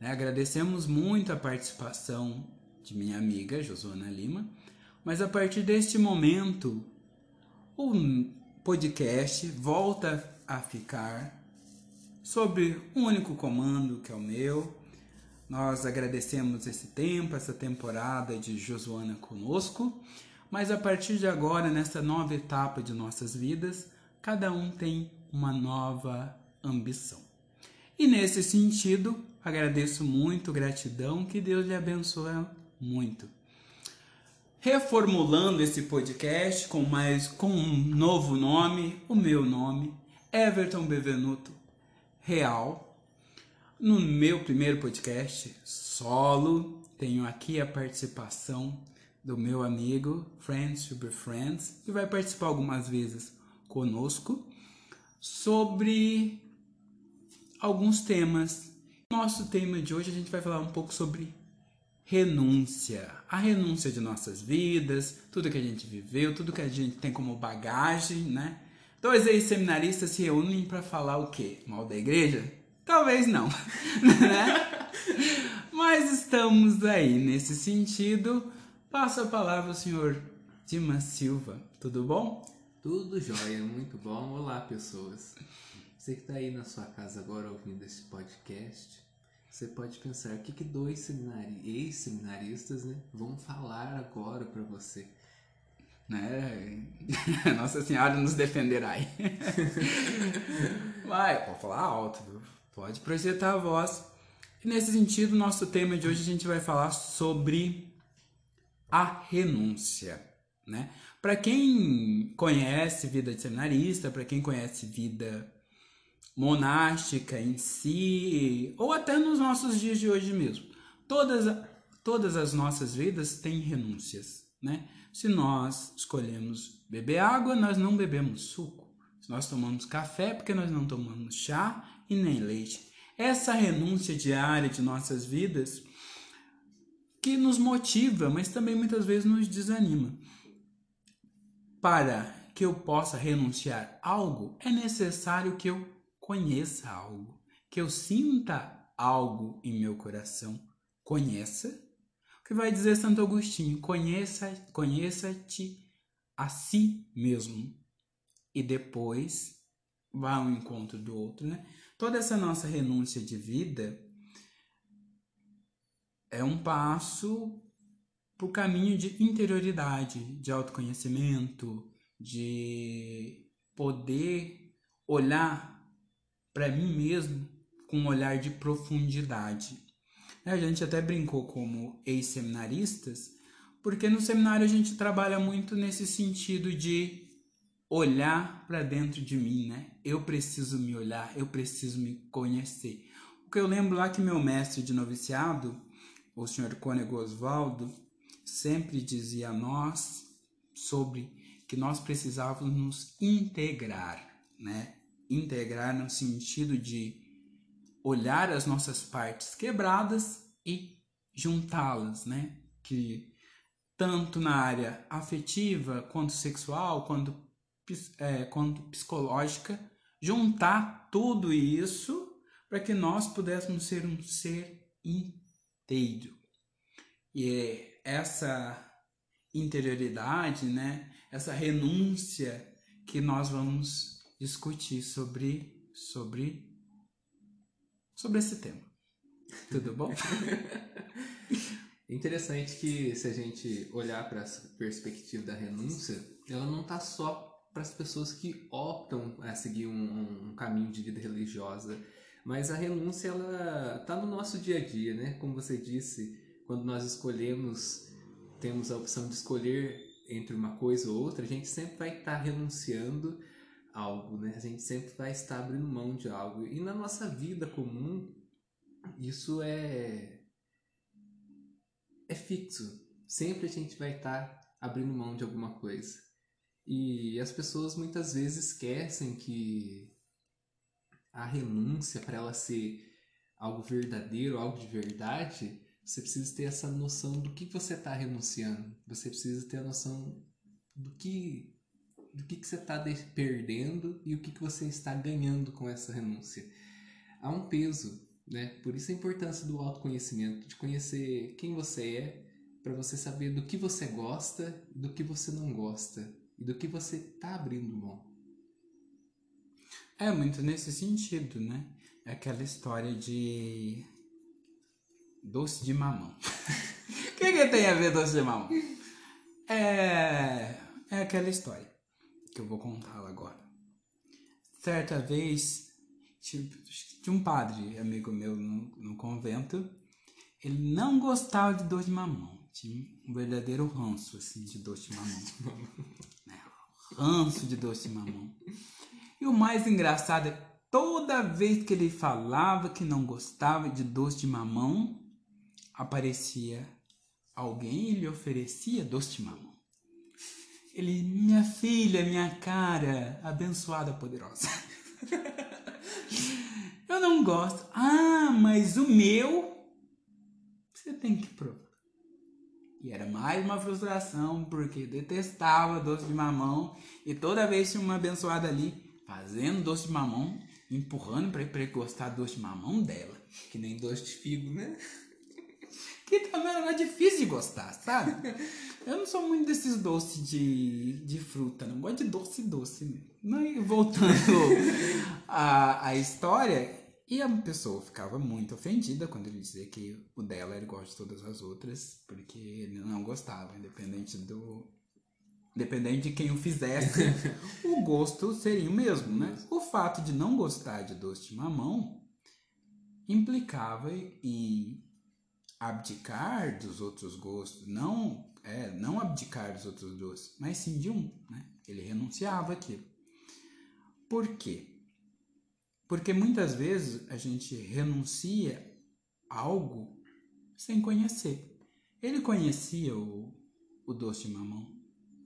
Né? Agradecemos muito a participação de minha amiga Josuana Lima, mas a partir deste momento o podcast volta a ficar sobre um único comando que é o meu. Nós agradecemos esse tempo, essa temporada de Josuana conosco, mas a partir de agora, nessa nova etapa de nossas vidas, cada um tem uma nova ambição. E nesse sentido, agradeço muito, gratidão, que Deus lhe abençoe muito. Reformulando esse podcast com mais com um novo nome, o meu nome, Everton Bevenuto Real. No meu primeiro podcast solo, tenho aqui a participação do meu amigo Friends Super Friends, que vai participar algumas vezes conosco sobre alguns temas. Nosso tema de hoje a gente vai falar um pouco sobre renúncia. A renúncia de nossas vidas, tudo que a gente viveu, tudo que a gente tem como bagagem, né? Dois ex-seminaristas se reúnem para falar o quê? Mal da igreja? Talvez não, né? Mas estamos aí nesse sentido. Passo a palavra ao senhor Dimas Silva. Tudo bom? Tudo jóia, muito bom. Olá, pessoas. Você que está aí na sua casa agora ouvindo esse podcast, você pode pensar o que, que dois seminari ex-seminaristas né, vão falar agora para você. Né? Nossa Senhora nos defenderá aí. Vai, pode falar alto, viu? pode projetar a voz. E nesse sentido, nosso tema de hoje a gente vai falar sobre a renúncia, né? Para quem conhece vida de seminarista, para quem conhece vida monástica em si, ou até nos nossos dias de hoje mesmo, todas, todas as nossas vidas têm renúncias, né? Se nós escolhemos beber água, nós não bebemos suco. Se nós tomamos café, porque nós não tomamos chá e nem leite. Essa renúncia diária de nossas vidas que nos motiva, mas também muitas vezes nos desanima para que eu possa renunciar algo, é necessário que eu conheça algo, que eu sinta algo em meu coração. Conheça. O que vai dizer Santo Agostinho? Conheça, conheça-te a si mesmo. E depois vá ao encontro do outro, né? Toda essa nossa renúncia de vida é um passo para o caminho de interioridade, de autoconhecimento, de poder olhar para mim mesmo com um olhar de profundidade. A gente até brincou como ex-seminaristas, porque no seminário a gente trabalha muito nesse sentido de olhar para dentro de mim, né? Eu preciso me olhar, eu preciso me conhecer. O que eu lembro lá que meu mestre de noviciado, o senhor Cônego Osvaldo, sempre dizia a nós sobre que nós precisávamos nos integrar, né? Integrar no sentido de olhar as nossas partes quebradas e juntá-las, né? Que tanto na área afetiva, quanto sexual, quanto, é, quanto psicológica, juntar tudo isso para que nós pudéssemos ser um ser inteiro. E é essa interioridade, né? Essa renúncia que nós vamos discutir sobre sobre sobre esse tema. Tudo bom? Interessante que se a gente olhar para essa perspectiva da renúncia, ela não está só para as pessoas que optam a seguir um, um, caminho de vida religiosa, mas a renúncia ela está no nosso dia a dia, né? Como você disse, quando nós escolhemos, temos a opção de escolher entre uma coisa ou outra, a gente sempre vai estar renunciando a algo, né? A gente sempre vai estar abrindo mão de algo. E na nossa vida comum, isso é é fixo. Sempre a gente vai estar abrindo mão de alguma coisa. E as pessoas muitas vezes esquecem que a renúncia para ela ser algo verdadeiro, algo de verdade, você precisa ter essa noção do que você está renunciando. Você precisa ter a noção do que do que, que você está perdendo e o que, que você está ganhando com essa renúncia. Há um peso né? Por isso a importância do autoconhecimento, de conhecer quem você é, para você saber do que você gosta, do que você não gosta e do que você tá abrindo mão. É muito nesse sentido, né? É aquela história de doce de mamão. O que, que tem a ver doce de mamão? É, é aquela história que eu vou contá-la agora. Certa vez, tinha um padre, amigo meu no, no convento, ele não gostava de doce de mamão. Tinha um verdadeiro ranço, assim, de doce de mamão. É, ranço de doce de mamão. E o mais engraçado é toda vez que ele falava que não gostava de doce de mamão, aparecia alguém e lhe oferecia doce de mamão. Ele, minha filha, minha cara, abençoada, poderosa. Eu não gosto. Ah, mas o meu você tem que provar. E era mais uma frustração, porque detestava doce de mamão. E toda vez tinha uma abençoada ali fazendo doce de mamão, empurrando para ele gostar do doce de mamão dela. Que nem doce de figo, né? Que também era difícil de gostar, sabe? Eu não sou muito desses doces de, de fruta, não gosto de doce doce. Mas voltando à, à história, e a pessoa ficava muito ofendida quando ele dizia que o dela era igual de todas as outras, porque ele não gostava, independente do, Dependente de quem o fizesse, o gosto seria o mesmo, né? O fato de não gostar de doce de mamão implicava em abdicar dos outros gostos, não é, não abdicar dos outros doces, mas sim de um, né? Ele renunciava aquilo. Por quê? Porque muitas vezes a gente renuncia a algo sem conhecer. Ele conhecia o, o doce de mamão,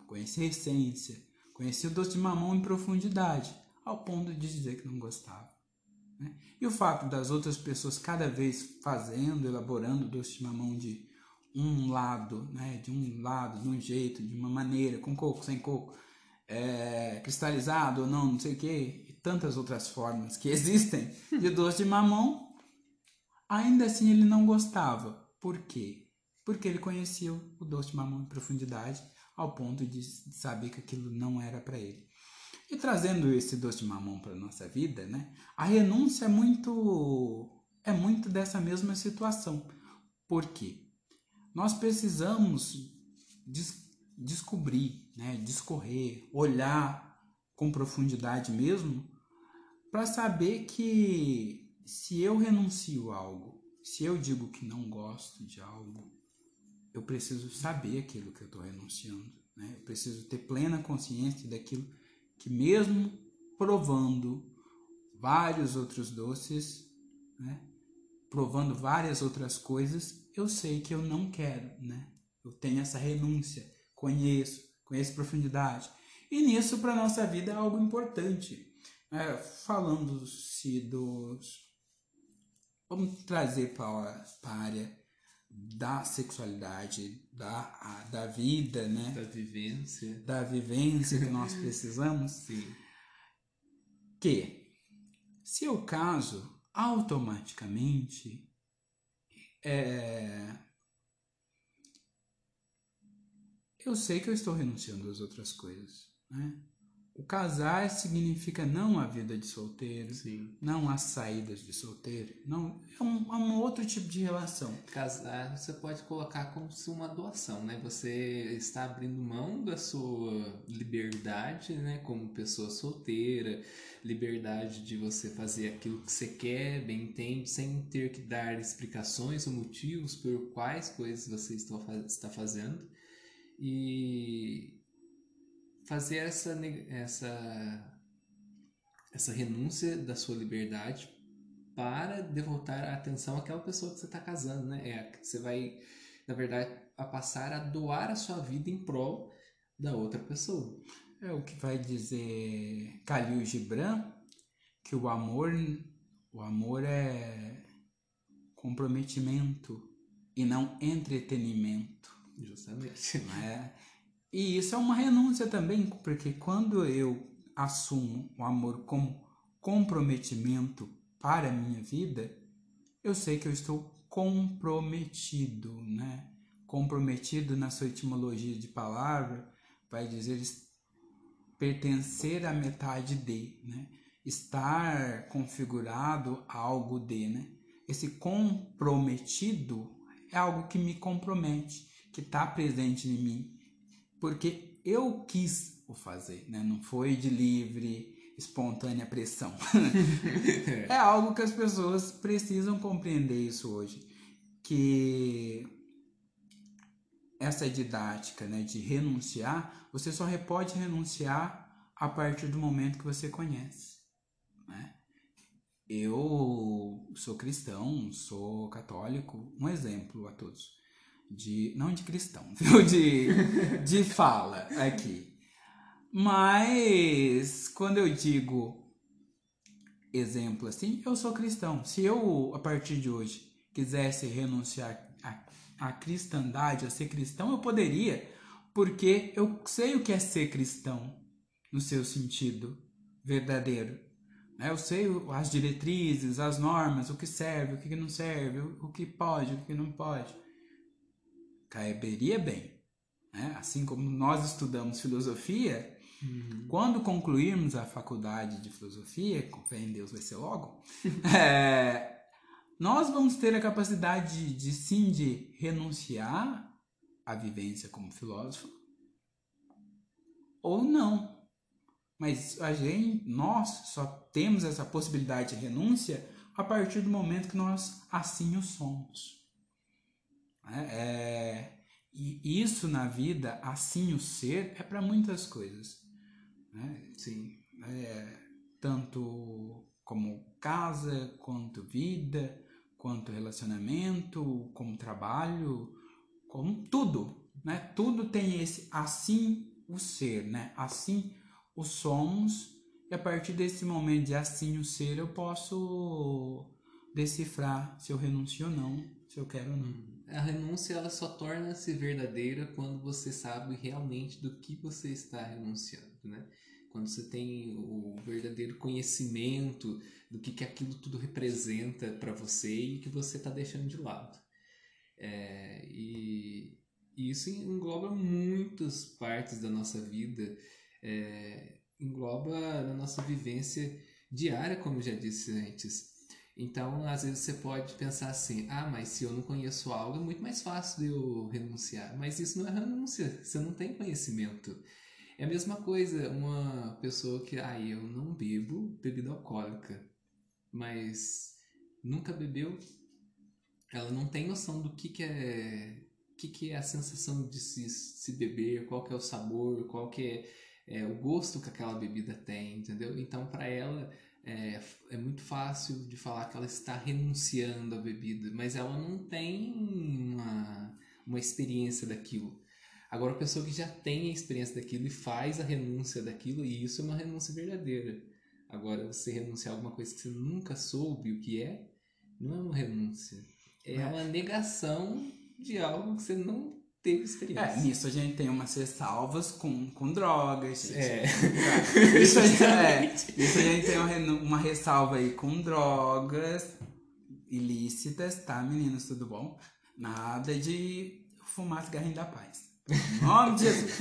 conhecia a essência, conhecia o doce de mamão em profundidade, ao ponto de dizer que não gostava. Né? E o fato das outras pessoas cada vez fazendo, elaborando doce de mamão de um lado, né? de um lado, de um jeito, de uma maneira, com coco, sem coco, é, cristalizado ou não, não sei o que, e tantas outras formas que existem de doce de mamão, ainda assim ele não gostava. Por quê? Porque ele conhecia o doce de mamão em profundidade ao ponto de saber que aquilo não era para ele. E trazendo esse doce de mamão para nossa vida, né? A renúncia é muito é muito dessa mesma situação. Por quê? Nós precisamos des descobrir, né, discorrer, olhar com profundidade mesmo, para saber que se eu renuncio a algo, se eu digo que não gosto de algo, eu preciso saber aquilo que eu estou renunciando. Né? Eu preciso ter plena consciência daquilo que, mesmo provando vários outros doces, né? provando várias outras coisas, eu sei que eu não quero. Né? Eu tenho essa renúncia, conheço, conheço profundidade. E nisso, para nossa vida, é algo importante. É, Falando-se dos. Vamos trazer para a área da sexualidade, da, da vida, né? Da vivência. Da vivência que nós precisamos. Sim. Que, se eu caso, automaticamente é, eu sei que eu estou renunciando às outras coisas, né? O casar significa não a vida de solteiro, Sim. não as saídas de solteiro, não é um, é um, outro tipo de relação. Casar você pode colocar como se uma doação, né? Você está abrindo mão da sua liberdade, né? Como pessoa solteira, liberdade de você fazer aquilo que você quer, bem entende, sem ter que dar explicações ou motivos por quais coisas você está fazendo. E fazer essa, essa, essa renúncia da sua liberdade para devotar a atenção àquela pessoa que você está casando, né? É, você vai, na verdade, a passar a doar a sua vida em prol da outra pessoa. É o que vai dizer Khalil Gibran, que o amor, o amor é comprometimento e não entretenimento. Justamente. Não é? E isso é uma renúncia também, porque quando eu assumo o amor como comprometimento para a minha vida, eu sei que eu estou comprometido, né? Comprometido na sua etimologia de palavra vai dizer pertencer à metade de, né? Estar configurado a algo de, né? Esse comprometido é algo que me compromete, que está presente em mim, porque eu quis o fazer, né? Não foi de livre, espontânea pressão. é algo que as pessoas precisam compreender isso hoje, que essa didática, né, de renunciar, você só pode renunciar a partir do momento que você conhece, né? Eu sou cristão, sou católico, um exemplo a todos. De, não de cristão? De, de fala aqui. Mas quando eu digo exemplo assim, eu sou cristão. Se eu, a partir de hoje, quisesse renunciar à, à cristandade, a ser cristão, eu poderia, porque eu sei o que é ser cristão no seu sentido verdadeiro. Né? Eu sei as diretrizes, as normas, o que serve, o que não serve, o que pode, o que não pode. Caberia bem. Né? Assim como nós estudamos filosofia, uhum. quando concluirmos a faculdade de filosofia, com fé em Deus vai ser logo, é, nós vamos ter a capacidade de, de sim de renunciar à vivência como filósofo ou não. Mas a gente, nós só temos essa possibilidade de renúncia a partir do momento que nós assim o somos. É, é e isso na vida, assim o ser, é para muitas coisas. Né? Sim, é, tanto como casa, quanto vida, quanto relacionamento, como trabalho, como tudo. Né? Tudo tem esse assim o ser, né? assim o somos, e a partir desse momento de assim o ser, eu posso decifrar se eu renuncio ou não, se eu quero ou não. A renúncia ela só torna-se verdadeira quando você sabe realmente do que você está renunciando, né? Quando você tem o verdadeiro conhecimento do que, que aquilo tudo representa para você e que você está deixando de lado. É, e, e, isso engloba muitas partes da nossa vida é, engloba na nossa vivência diária, como já disse antes. Então, às vezes você pode pensar assim: ah, mas se eu não conheço algo, é muito mais fácil de eu renunciar. Mas isso não é renúncia, você não tem conhecimento. É a mesma coisa, uma pessoa que, ah, eu não bebo bebida alcoólica, mas nunca bebeu, ela não tem noção do que, que é que, que é a sensação de se, se beber, qual que é o sabor, qual que é é, o gosto que aquela bebida tem, entendeu? Então, para ela é, é muito fácil de falar que ela está renunciando à bebida, mas ela não tem uma, uma experiência daquilo. Agora, a pessoa que já tem a experiência daquilo e faz a renúncia daquilo, e isso é uma renúncia verdadeira. Agora, você renunciar a alguma coisa que você nunca soube o que é, não é uma renúncia. É uma negação de algo que você não teve experiência. É, nisso a gente tem umas ressalvas com, com drogas. Gente. É. Isso, é, isso a gente tem uma, uma ressalva aí com drogas ilícitas, tá, meninos? Tudo bom? Nada de fumar cigarrinho da paz. Em nome de Jesus.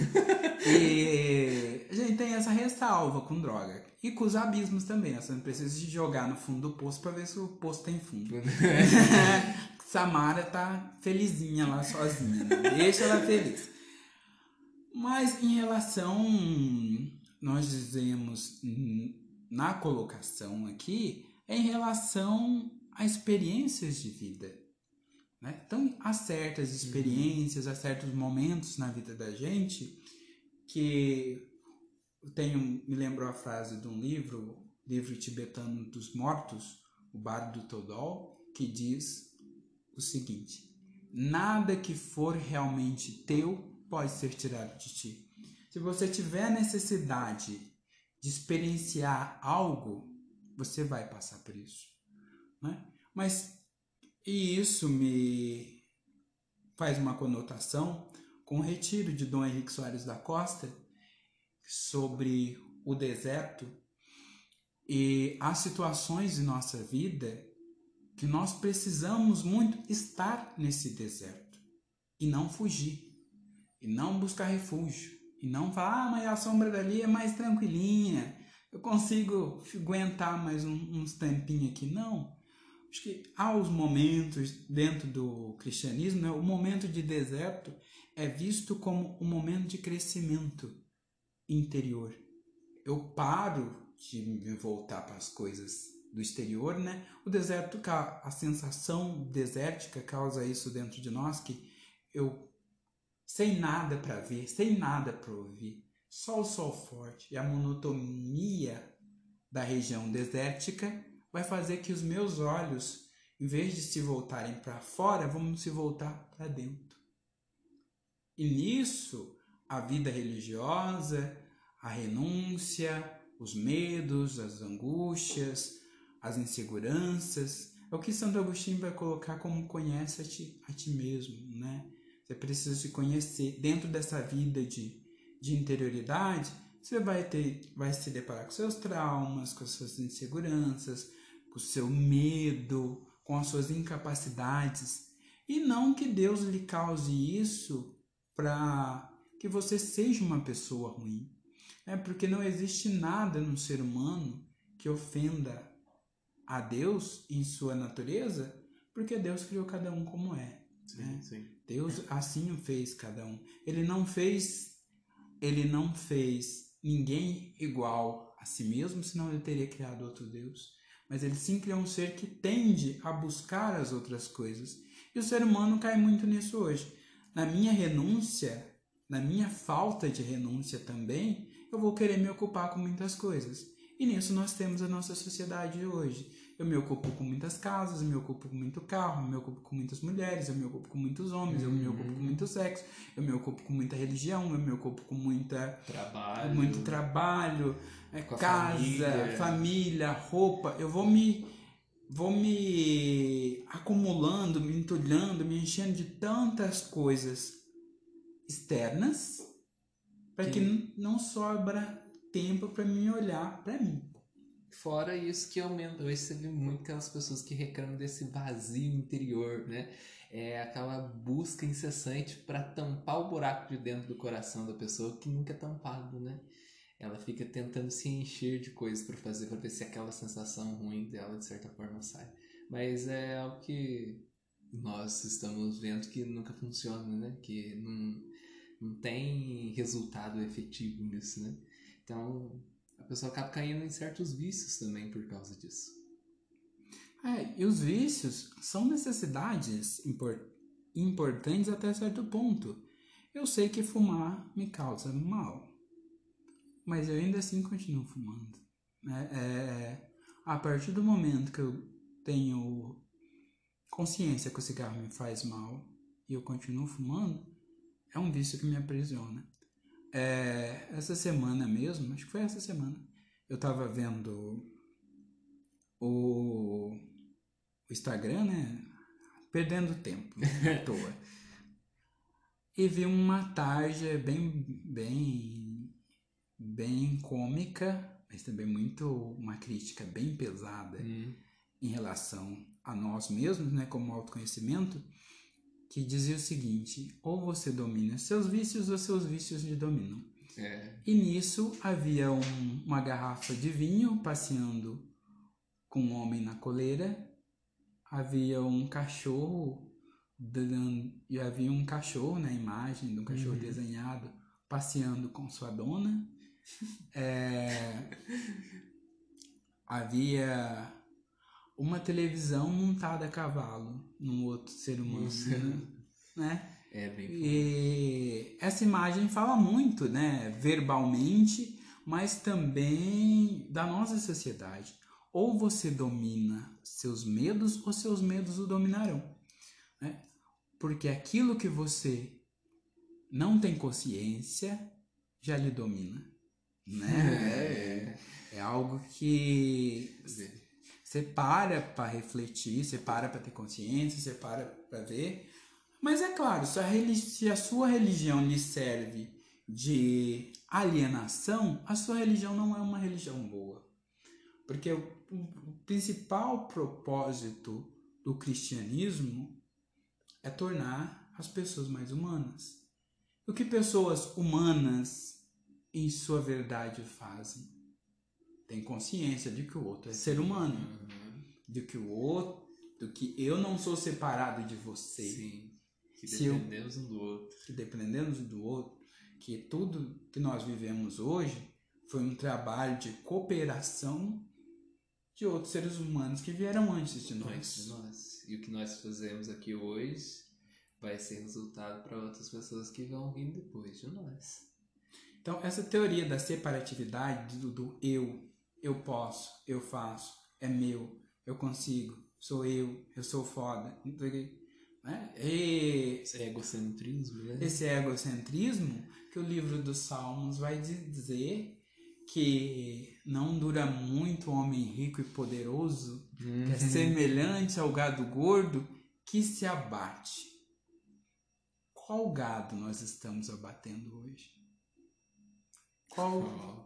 E a gente tem essa ressalva com droga. E com os abismos também. Você não precisa de jogar no fundo do poço para ver se o poço tem fundo. Samara tá felizinha lá sozinha. Né? Deixa ela feliz. Mas em relação, nós dizemos na colocação aqui, é em relação a experiências de vida. Né? Então, há certas experiências, há certos momentos na vida da gente que eu tenho, me lembro a frase de um livro, livro tibetano dos mortos, o Bardo Todol, que diz o seguinte: nada que for realmente teu pode ser tirado de ti. Se você tiver necessidade de experienciar algo, você vai passar por isso. Né? Mas e isso me faz uma conotação com o retiro de Dom Henrique Soares da Costa sobre o deserto e as situações de nossa vida que nós precisamos muito estar nesse deserto e não fugir, e não buscar refúgio, e não falar, ah, mas a sombra dali é mais tranquilinha, eu consigo aguentar mais um, uns tempinhos aqui. Não. Acho que há os momentos dentro do cristianismo, né? o momento de deserto é visto como um momento de crescimento interior. Eu paro de me voltar para as coisas do exterior, né? O deserto, a sensação desértica causa isso dentro de nós que eu sem nada para ver, sem nada para ouvir, só o sol forte e a monotonia da região desértica vai fazer que os meus olhos, em vez de se voltarem para fora, vão se voltar para dentro. E nisso, a vida religiosa, a renúncia, os medos, as angústias, as inseguranças, é o que Santo Agostinho vai colocar como conhece a ti, a ti mesmo, né? Você precisa se conhecer dentro dessa vida de, de interioridade. Você vai ter, vai se deparar com seus traumas, com suas inseguranças, com seu medo, com as suas incapacidades. E não que Deus lhe cause isso para que você seja uma pessoa ruim. É porque não existe nada no ser humano que ofenda a Deus em sua natureza, porque Deus criou cada um como é. Sim, né? sim. Deus assim o fez cada um. Ele não fez ele não fez ninguém igual a si mesmo, senão ele teria criado outro Deus. Mas ele sim criou um ser que tende a buscar as outras coisas. E o ser humano cai muito nisso hoje. Na minha renúncia, na minha falta de renúncia também, eu vou querer me ocupar com muitas coisas. E nisso nós temos a nossa sociedade hoje. Eu me ocupo com muitas casas, eu me ocupo com muito carro, eu me ocupo com muitas mulheres, eu me ocupo com muitos homens, eu me ocupo com muito sexo, eu me ocupo com muita religião, eu me ocupo com muita trabalho, muito trabalho, é, casa, família. família, roupa. Eu vou me vou me acumulando, me entulhando, me enchendo de tantas coisas externas para que... que não sobra tempo para mim olhar para mim. Fora isso que aumenta, você vê muito aquelas pessoas que reclamam desse vazio interior, né? É aquela busca incessante para tampar o buraco de dentro do coração da pessoa que nunca é tampado, né? Ela fica tentando se encher de coisas para fazer, para ver se aquela sensação ruim dela de certa forma sai. Mas é algo que nós estamos vendo que nunca funciona, né? Que não, não tem resultado efetivo nisso, né? Então, pessoa acaba caindo em certos vícios também por causa disso. É, e os vícios são necessidades import importantes até certo ponto. Eu sei que fumar me causa mal, mas eu ainda assim continuo fumando. É, é, a partir do momento que eu tenho consciência que o cigarro me faz mal e eu continuo fumando, é um vício que me aprisiona. É, essa semana mesmo, acho que foi essa semana, eu tava vendo o, o Instagram, né? Perdendo tempo, né? à toa. e vi uma tarja bem, bem, bem cômica, mas também muito uma crítica bem pesada hum. em relação a nós mesmos, né? Como autoconhecimento que dizia o seguinte: ou você domina seus vícios ou seus vícios lhe dominam. É. E nisso havia um, uma garrafa de vinho passeando com um homem na coleira, havia um cachorro e havia um cachorro na imagem de um cachorro uhum. desenhado passeando com sua dona. É, havia uma televisão montada a cavalo num outro ser humano, né? É bem E essa imagem fala muito, né, verbalmente, mas também da nossa sociedade. Ou você domina seus medos, ou seus medos o dominarão, né? Porque aquilo que você não tem consciência já lhe domina, né? É, é algo que você para para refletir, você para para ter consciência, você para para ver. Mas é claro, se a, sua religião lhe serve de alienação, a sua religião não é uma religião boa. Porque o principal propósito do cristianismo é tornar as pessoas mais humanas. O que pessoas humanas, em sua verdade, fazem? Tem consciência de que o outro é ser humano, Uhum. de que o outro, do que eu não sou separado de você, Sim. Que Se eu- dependemos um do outro. que dependemos um do outro, que tudo que nós vivemos hoje foi um trabalho de cooperação de outros seres humanos que vieram antes de Antes de nós. nós. E o que nós fazemos aqui hoje vai ser resultado para outras pessoas que vão vir depois de nós. Então, essa teoria da separatividade do, do eu, eu posso, eu faço, é meu, eu consigo, sou eu, eu sou foda, né? E Esse egocentrismo, né? esse egocentrismo que o livro dos Salmos vai dizer que não dura muito o homem rico e poderoso, que é Uhum. semelhante ao gado gordo que se abate. Qual gado nós estamos abatendo hoje? Qual, Ó,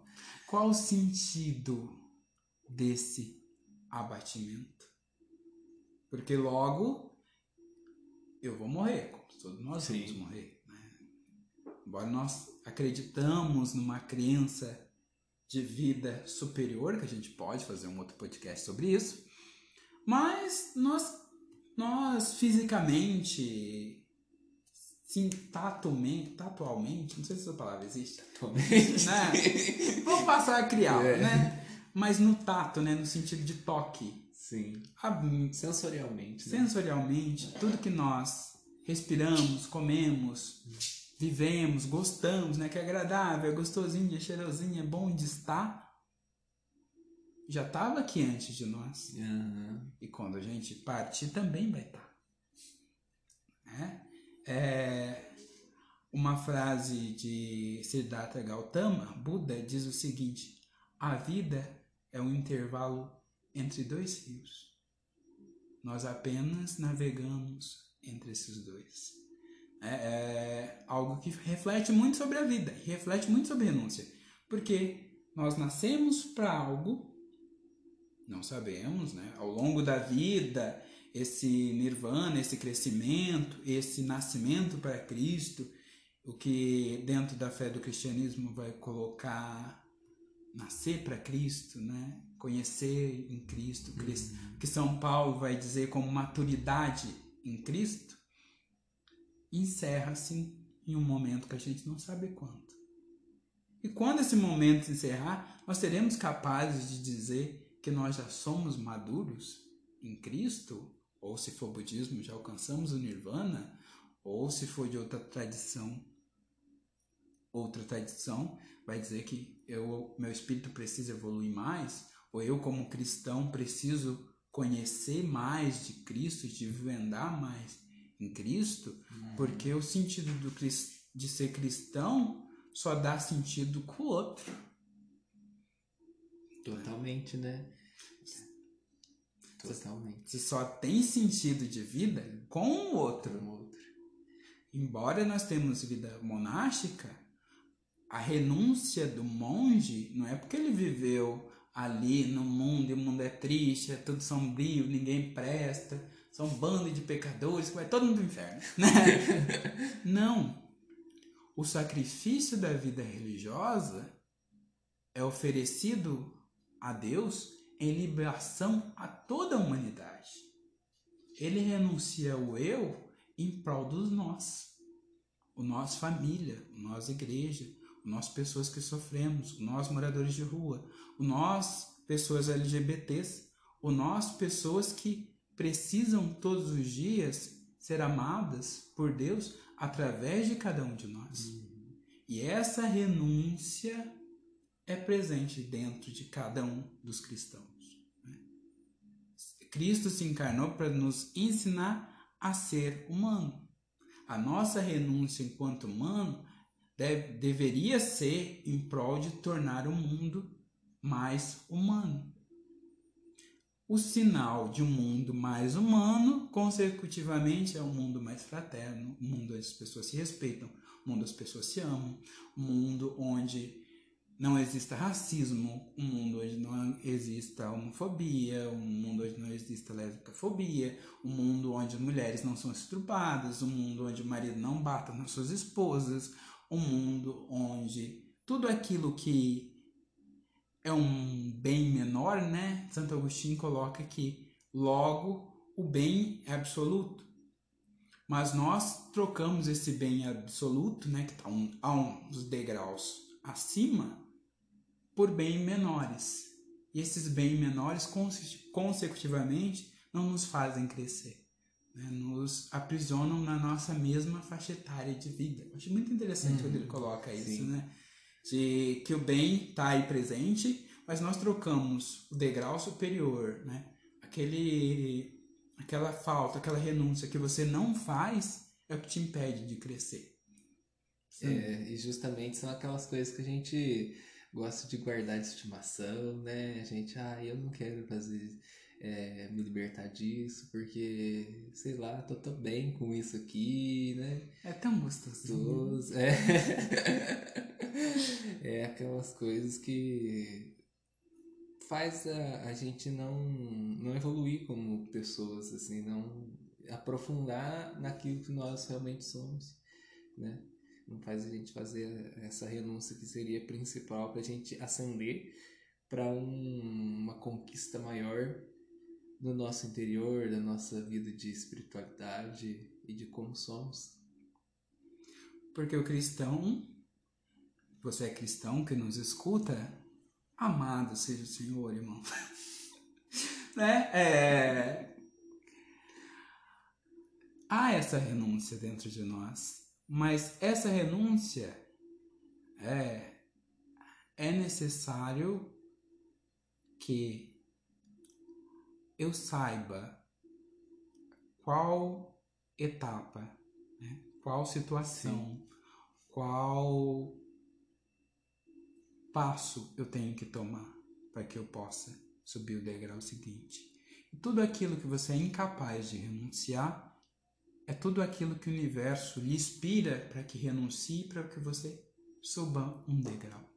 qual o sentido desse abatimento? Porque logo eu vou morrer, como todos nós Sim. vamos morrer. Né? Embora nós acreditamos numa crença de vida superior, que a gente pode fazer um outro podcast sobre isso, mas nós, nós fisicamente, sim, tatualmente, tatualmente, não sei se essa palavra existe, atualmente. né? Vamos passar a criá-la, É. né? Mas no tato, né? No sentido de toque. Sim. A- Sensorialmente, né? sensorialmente, tudo que nós respiramos, comemos, vivemos, gostamos, né? Que é agradável, é gostosinho, é cheirosinho, é bom de estar. Já estava aqui antes de nós. Aham. E quando a gente partir, também vai estar. Né? É, uma frase de Siddhartha Gautama, Buda, diz o seguinte: a vida é um intervalo entre dois rios. Nós apenas navegamos entre esses dois. É, é algo que reflete muito sobre a vida, reflete muito sobre renúncia. Porque nós nascemos para algo, não sabemos, né? Ao longo da vida, esse nirvana, esse crescimento, esse nascimento para Cristo, o que dentro da fé do cristianismo vai colocar nascer para Cristo, né? Conhecer em Cristo, Cristo, que São Paulo vai dizer como maturidade em Cristo, encerra-se em um momento que a gente não sabe quando. E quando esse momento encerrar, nós seremos capazes de dizer que nós já somos maduros em Cristo, ou se for budismo, já alcançamos o nirvana, ou se for de outra tradição, outra tradição vai dizer que eu, meu espírito precisa evoluir mais, ou eu como cristão preciso conhecer mais de Cristo, de desvendar mais em Cristo, porque o sentido do, de ser cristão só dá sentido com o outro. Totalmente, né? Totalmente. Você só tem sentido de vida com o outro. Um outro. Embora nós temos vida monástica, a renúncia do monge não é porque ele viveu ali no mundo e o mundo é triste, é tudo sombrio, ninguém presta, são um bando de pecadores que vai todo mundo pro inferno. Né? não. O sacrifício da vida religiosa é oferecido a Deus em liberação a toda a humanidade. Ele renuncia ao eu em prol dos nós. O nós família, o nós igreja, o nós pessoas que sofremos, o nós moradores de rua, o nós pessoas LGBTs, o nós pessoas que precisam todos os dias ser amadas por Deus através de cada um de nós. E essa renúncia é presente dentro de cada um dos cristãos. Cristo se encarnou para nos ensinar a ser humano. A nossa renúncia enquanto humano deve- deveria ser em prol de tornar o mundo mais humano. O sinal de um mundo mais humano, consecutivamente, é um mundo mais fraterno, um mundo onde as pessoas se respeitam, um mundo onde as pessoas se amam, um mundo onde não exista racismo, um mundo onde não exista homofobia, um mundo onde não exista lesbicafobia, um mundo onde mulheres não são estrupadas, um mundo onde o marido não bata nas suas esposas, um mundo onde tudo aquilo que é um bem menor, né? Santo Agostinho coloca que logo o bem é absoluto. Mas nós trocamos esse bem absoluto, né, que está um, a uns degraus acima, por bem menores. E esses bens menores, consecutivamente, não nos fazem crescer. Né? Nos aprisionam na nossa mesma faixa etária de vida. Eu acho muito interessante uhum. quando ele coloca isso, Sim. né? De que o bem está aí presente, mas nós trocamos o degrau superior, né? Aquele, aquela falta, aquela renúncia que você não faz é o que te impede de crescer. É, e justamente são aquelas coisas que a gente gosto de guardar de estimação, né? A gente, ah, eu não quero fazer, é, me libertar disso, porque, sei lá, tô tão bem com isso aqui, né? É tão gostoso. É. é aquelas coisas que faz a, a gente não, não evoluir como pessoas, assim, não aprofundar naquilo que nós realmente somos, né? Não faz a gente fazer essa renúncia que seria principal para a gente ascender para um, uma conquista maior no nosso interior, da nossa vida de espiritualidade e de como somos. Porque o cristão, você é cristão que nos escuta, amado seja o Senhor, irmão. né? É... Há essa renúncia dentro de nós. Mas essa renúncia é, é necessário que eu saiba qual etapa, né? qual situação, Sim. qual passo eu tenho que tomar para que eu possa subir o degrau seguinte. E tudo aquilo que você é incapaz de renunciar, é tudo aquilo que o universo lhe inspira para que renuncie, para que você suba um degrau.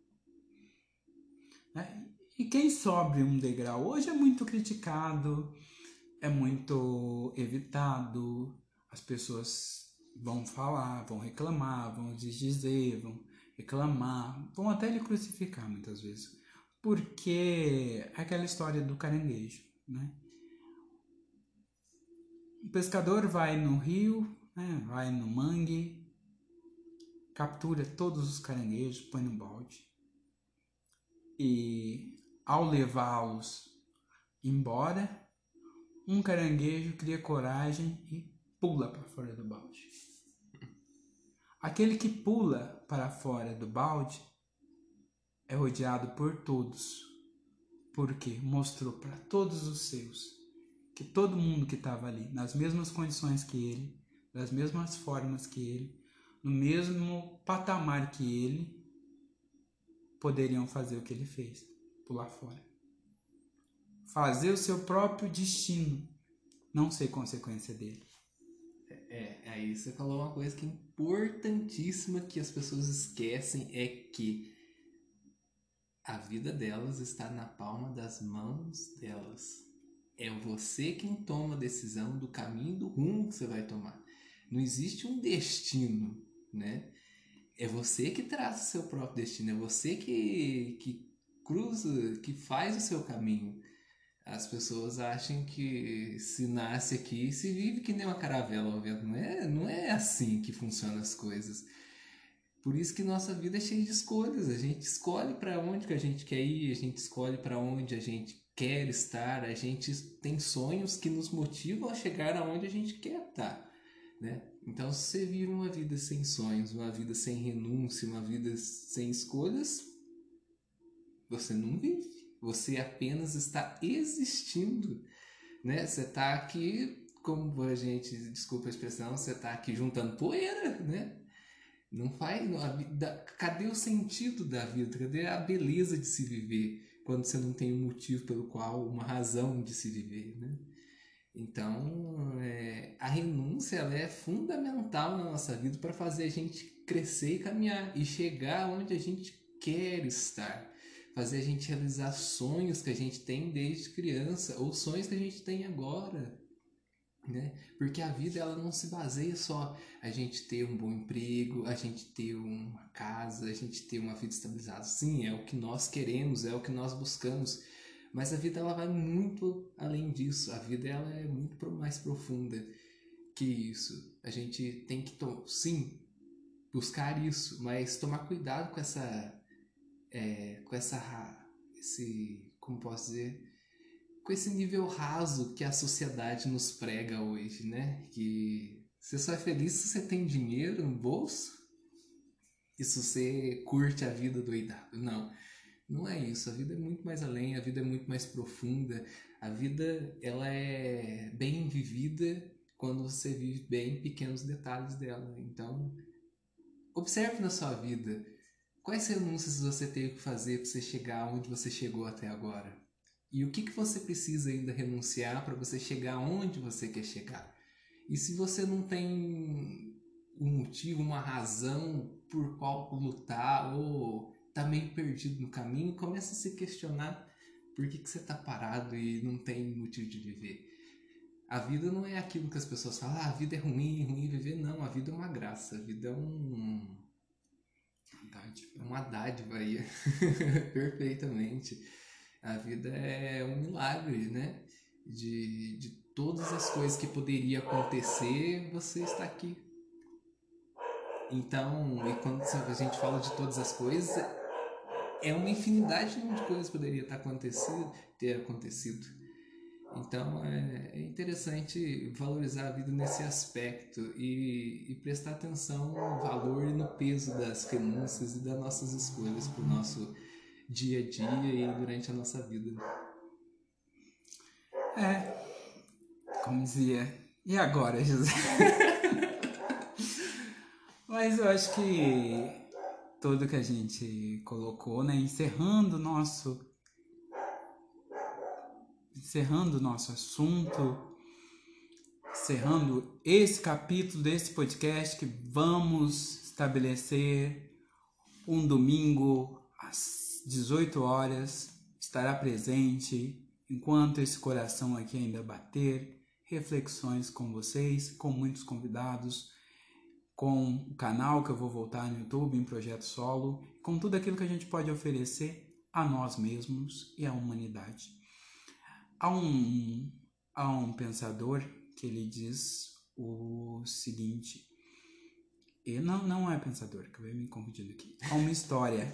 Né? E quem sobe um degrau hoje é muito criticado, é muito evitado, as pessoas vão falar, vão reclamar, vão dizer, vão reclamar, vão até lhe crucificar muitas vezes. Porque é aquela história do caranguejo, né? O pescador vai no rio, né, vai no mangue, captura todos os caranguejos, põe no balde. E ao levá-los embora, um caranguejo cria coragem e pula para fora do balde. Aquele que pula para fora do balde é rodeado por todos, porque mostrou para todos os seus que todo mundo que estava ali, nas mesmas condições que ele, das mesmas formas que ele, no mesmo patamar que ele, poderiam fazer o que ele fez, pular fora. Fazer o seu próprio destino, não ser consequência dele. É, é, aí você falou uma coisa que é importantíssima que as pessoas esquecem é que a vida delas está na palma das mãos delas. É você quem toma a decisão do caminho, do rumo que você vai tomar. Não existe um destino, né? É você que traça o seu próprio destino, é você que, que cruza, que faz o seu caminho. As pessoas acham que se nasce aqui, se vive que nem uma caravela ao vento. Não é, não é assim que funcionam as coisas. Por isso que nossa vida é cheia de escolhas. A gente escolhe para onde que a gente quer ir, a gente escolhe para onde a gente quer estar, a gente tem sonhos que nos motivam a chegar aonde a gente quer estar, né? Então, se você vive uma vida sem sonhos, uma vida sem renúncia, uma vida sem escolhas, você não vive. Você apenas está existindo, né? Você está aqui, como a gente, desculpa a expressão, você está aqui juntando poeira, né? Não faz, vida, cadê o sentido da vida? Cadê a beleza de se viver? quando você não tem um motivo pelo qual, uma razão de se viver, né? Então, é, a renúncia ela é fundamental na nossa vida para fazer a gente crescer e caminhar e chegar onde a gente quer estar. Fazer a gente realizar sonhos que a gente tem desde criança ou sonhos que a gente tem agora. Né? Porque a vida ela não se baseia só a gente ter um bom emprego, a gente ter uma casa, a gente ter uma vida estabilizada. Sim, é o que nós queremos, é o que nós buscamos. Mas a vida ela vai muito além disso. A vida ela é muito mais profunda que isso. A gente tem que, sim, buscar isso, mas tomar cuidado com essa, é, com essa, esse, como posso dizer, com esse nível raso que a sociedade nos prega hoje, né? Que você só é feliz se você tem dinheiro no bolso e se você curte a vida doidado. Não. Não é isso. A vida é muito mais além, a vida é muito mais profunda. A vida ela é bem vivida quando você vive bem pequenos detalhes dela. Então, observe na sua vida quais renúncias você teve que fazer para você chegar onde você chegou até agora. E o que, que você precisa ainda renunciar para você chegar onde você quer chegar. E se você não tem um motivo, uma razão por qual lutar ou tá meio perdido no caminho, começa a se questionar por que, que você tá parado e não tem motivo de viver. A vida não é aquilo que as pessoas falam, ah, a vida é ruim, ruim viver. Não, a vida é uma graça, a vida é um. É uma dádiva aí. Perfeitamente. A vida é um milagre, né? De, de todas as coisas que poderia acontecer, você está aqui. Então, e quando a gente fala de todas as coisas, é uma infinidade de coisas poderia estar acontecido, ter acontecido. Então é, é, interessante valorizar a vida nesse aspecto e, e, prestar atenção no valor e no peso das renúncias e das nossas escolhas para o nosso dia a dia e durante a nossa vida. É, como dizia, e agora, José? Mas eu acho que tudo que a gente colocou, né? Encerrando nosso encerrando o nosso assunto, encerrando esse capítulo desse podcast que vamos estabelecer um domingo às 18 horas, estará presente enquanto esse coração aqui ainda bater, reflexões com vocês, com muitos convidados com o canal que eu vou voltar no YouTube em projeto solo, com tudo aquilo que a gente pode oferecer a nós mesmos e à humanidade. Há um, há um pensador que ele diz o seguinte, e não, não é pensador, que eu ia me confundindo aqui. Há uma história,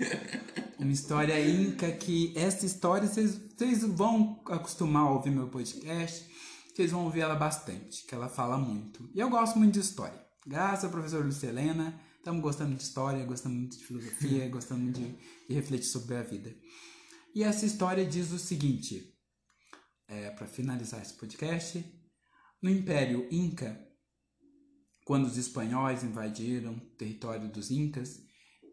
uma história inca que essa história vocês, vão acostumar a ouvir meu podcast, vocês vão ouvir ela bastante, que ela fala muito. E eu gosto muito de história. Graças ao professor Lucia Helena, estamos gostando de história, gostando muito de filosofia, gostando muito de, de, refletir sobre a vida. E essa história diz o seguinte, é, para finalizar esse podcast, no Império Inca, quando os espanhóis invadiram o território dos Incas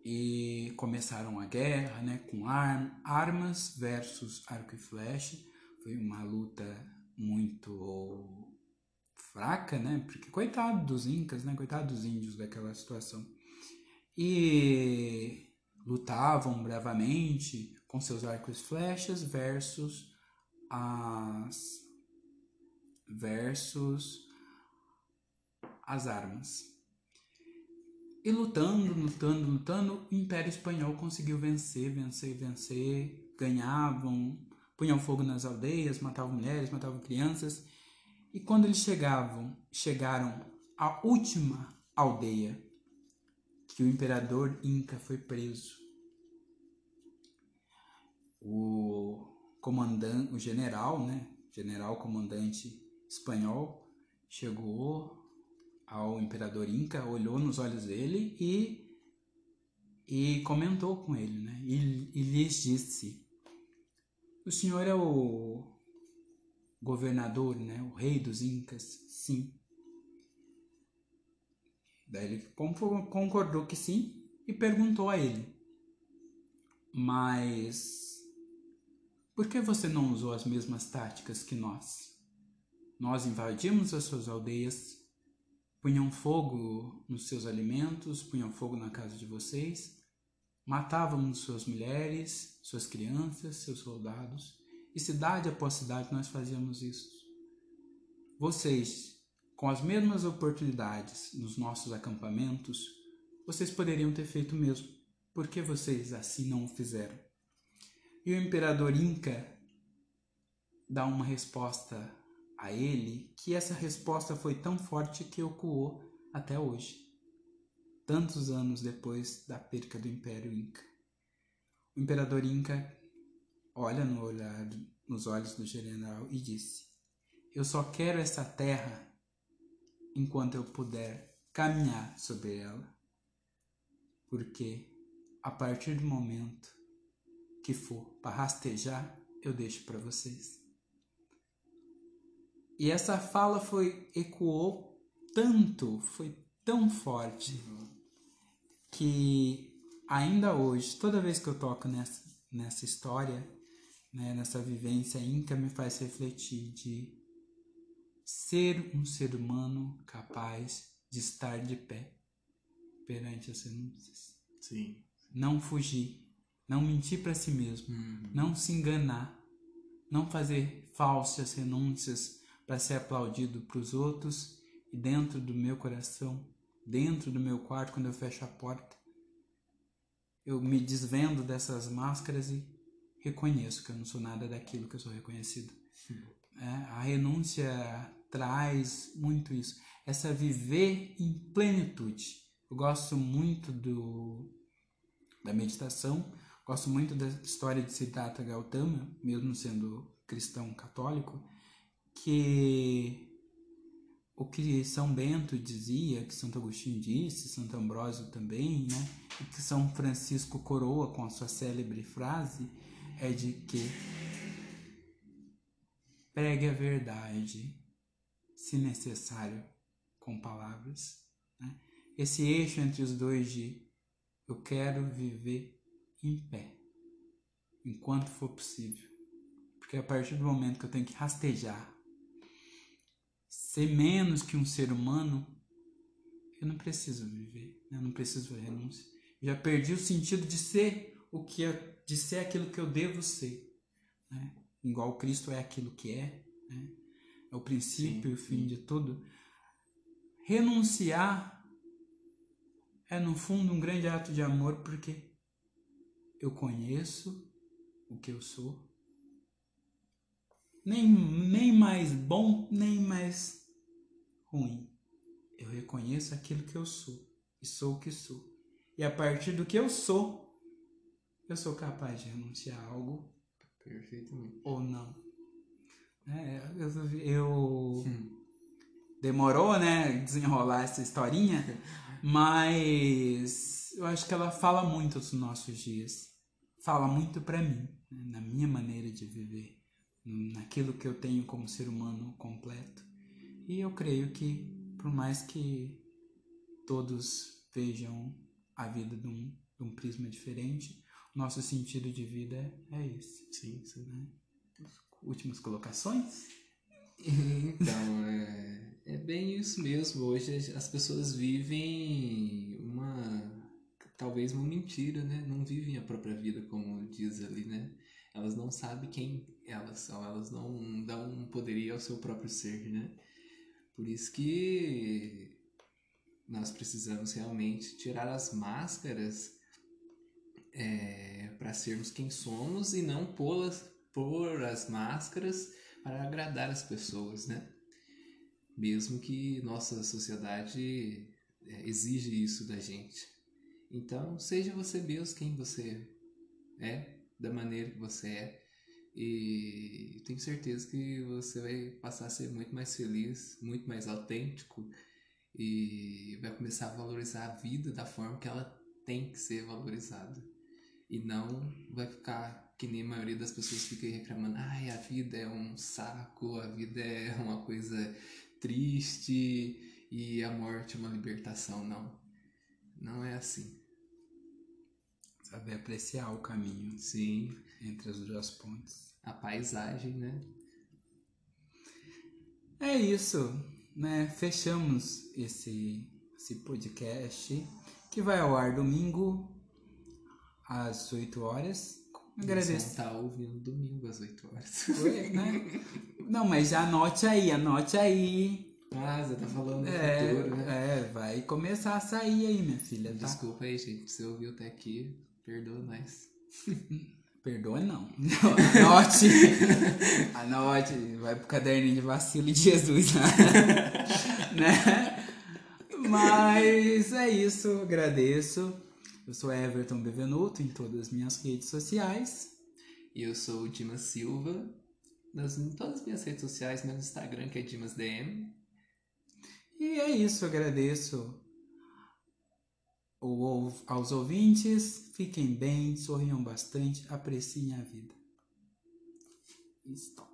e começaram a guerra, né, com ar armas versus arco e flecha, foi uma luta muito fraca, né? Porque coitado dos incas, né? Coitado dos índios daquela situação. E lutavam bravamente com seus arcos e flechas versus as versus as armas. E lutando, lutando, lutando, o Império Espanhol conseguiu vencer, vencer, vencer, ganhavam, punham fogo nas aldeias, matavam mulheres, matavam crianças e quando eles chegavam, chegaram à última aldeia, que o imperador Inca foi preso. O comandante, o general, né, general comandante espanhol chegou ao imperador Inca, olhou nos olhos dele e e comentou com ele, né? E, e lhes disse: O senhor é o governador, né, o rei dos Incas, sim. Daí ele concordou que sim e perguntou a ele: Mas por que você não usou as mesmas táticas que nós? Nós invadimos as suas aldeias, punham fogo nos seus alimentos, punham fogo na casa de vocês, Matávamos suas mulheres, suas crianças, seus soldados, e cidade após cidade nós fazíamos isso. Vocês, com as mesmas oportunidades nos nossos acampamentos, vocês poderiam ter feito o mesmo. Por que vocês assim não o fizeram? E o imperador Inca dá uma resposta a ele que essa resposta foi tão forte que ecoou até hoje, tantos anos depois da perca do Império Inca. O imperador Inca olha no olhar, nos olhos do general e disse: Eu só quero essa terra enquanto eu puder caminhar sobre ela, porque a partir do momento que for para rastejar, eu deixo para vocês. E essa fala foi ecoou tanto, foi tão forte que ainda hoje, toda vez que eu toco nessa, nessa história, né, nessa vivência inca, me faz refletir de ser um ser humano capaz de estar de pé perante as renúncias. Sim. Não fugir, não mentir para si mesmo, uhum. não se enganar, não fazer falsas renúncias para ser aplaudido para os outros e dentro do meu coração, dentro do meu quarto, quando eu fecho a porta, eu me desvendo dessas máscaras e reconheço que eu não sou nada daquilo que eu sou reconhecido. É, a renúncia traz muito isso, essa viver em plenitude. Eu gosto muito do da meditação, gosto muito da história de Siddhartha Gautama, mesmo sendo cristão católico, que o que São Bento dizia, que Santo Agostinho disse, Santo Ambrósio também, né? E que São Francisco coroa com a sua célebre frase é de que pregue a verdade, se necessário, com palavras. Né? Esse eixo entre os dois de eu quero viver em pé, enquanto for possível. Porque a partir do momento que eu tenho que rastejar ser menos que um ser humano, eu não preciso viver, né? eu não preciso renúncia. já perdi o sentido de ser o que é, de ser aquilo que eu devo ser, né? Igual Cristo é aquilo que é, né? É o princípio e o fim de tudo. Renunciar é no fundo um grande ato de amor porque eu conheço o que eu sou nem, nem mais bom, nem mais ruim. Eu reconheço aquilo que eu sou e sou o que sou. E a partir do que eu sou, eu sou capaz de renunciar a algo. Perfeitamente. Ou não. É, eu, eu demorou, né, desenrolar essa historinha, mas eu acho que ela fala muito dos nossos dias. Fala muito para mim, né, na minha maneira de viver naquilo que eu tenho como ser humano completo. E eu creio que, por mais que todos vejam a vida de um, de um prisma diferente, nosso sentido de vida é esse. Sim, sim. Né? Últimas colocações? Então, é, é bem isso mesmo. Hoje as pessoas vivem uma. talvez uma mentira, né? Não vivem a própria vida, como diz ali, né? Elas não sabem quem elas são, elas não dão poderio ao seu próprio ser, né? Por isso que nós precisamos realmente tirar as máscaras é, para sermos quem somos e não pô-las, pôr as máscaras para agradar as pessoas, né? Mesmo que nossa sociedade é, exige isso da gente. Então, seja você mesmo quem você é, da maneira que você é. E tenho certeza que você vai passar a ser muito mais feliz, muito mais autêntico e vai começar a valorizar a vida da forma que ela tem que ser valorizada. E não vai ficar que nem a maioria das pessoas fica reclamando: ai, a vida é um saco, a vida é uma coisa triste e a morte é uma libertação. Não, não é assim. Saber apreciar o caminho. Sim. Entre as duas pontes. A paisagem, né? É isso, né? Fechamos esse, esse podcast que vai ao ar domingo às 8 horas. Agradeço. vão estar ouvindo domingo às 8 horas. Oi, né? Não, mas já anote aí, anote aí. Ah, você tá falando É, futuro, né? é, vai começar a sair aí, minha filha. Tá? Desculpa aí, gente. Você ouviu até aqui, perdoa nós. Perdoa não. Anote. Anote. Vai pro caderninho de vacilo de Jesus. né? Mas é isso. Agradeço. Eu sou Everton Bevenuto em todas as minhas redes sociais. E eu sou o Dimas Silva. Nas, em todas as minhas redes sociais, meu Instagram, que é DimasDM. E é isso. Agradeço o- aos ouvintes. Fiquem bem, sorriam bastante, apreciem a vida. Stop.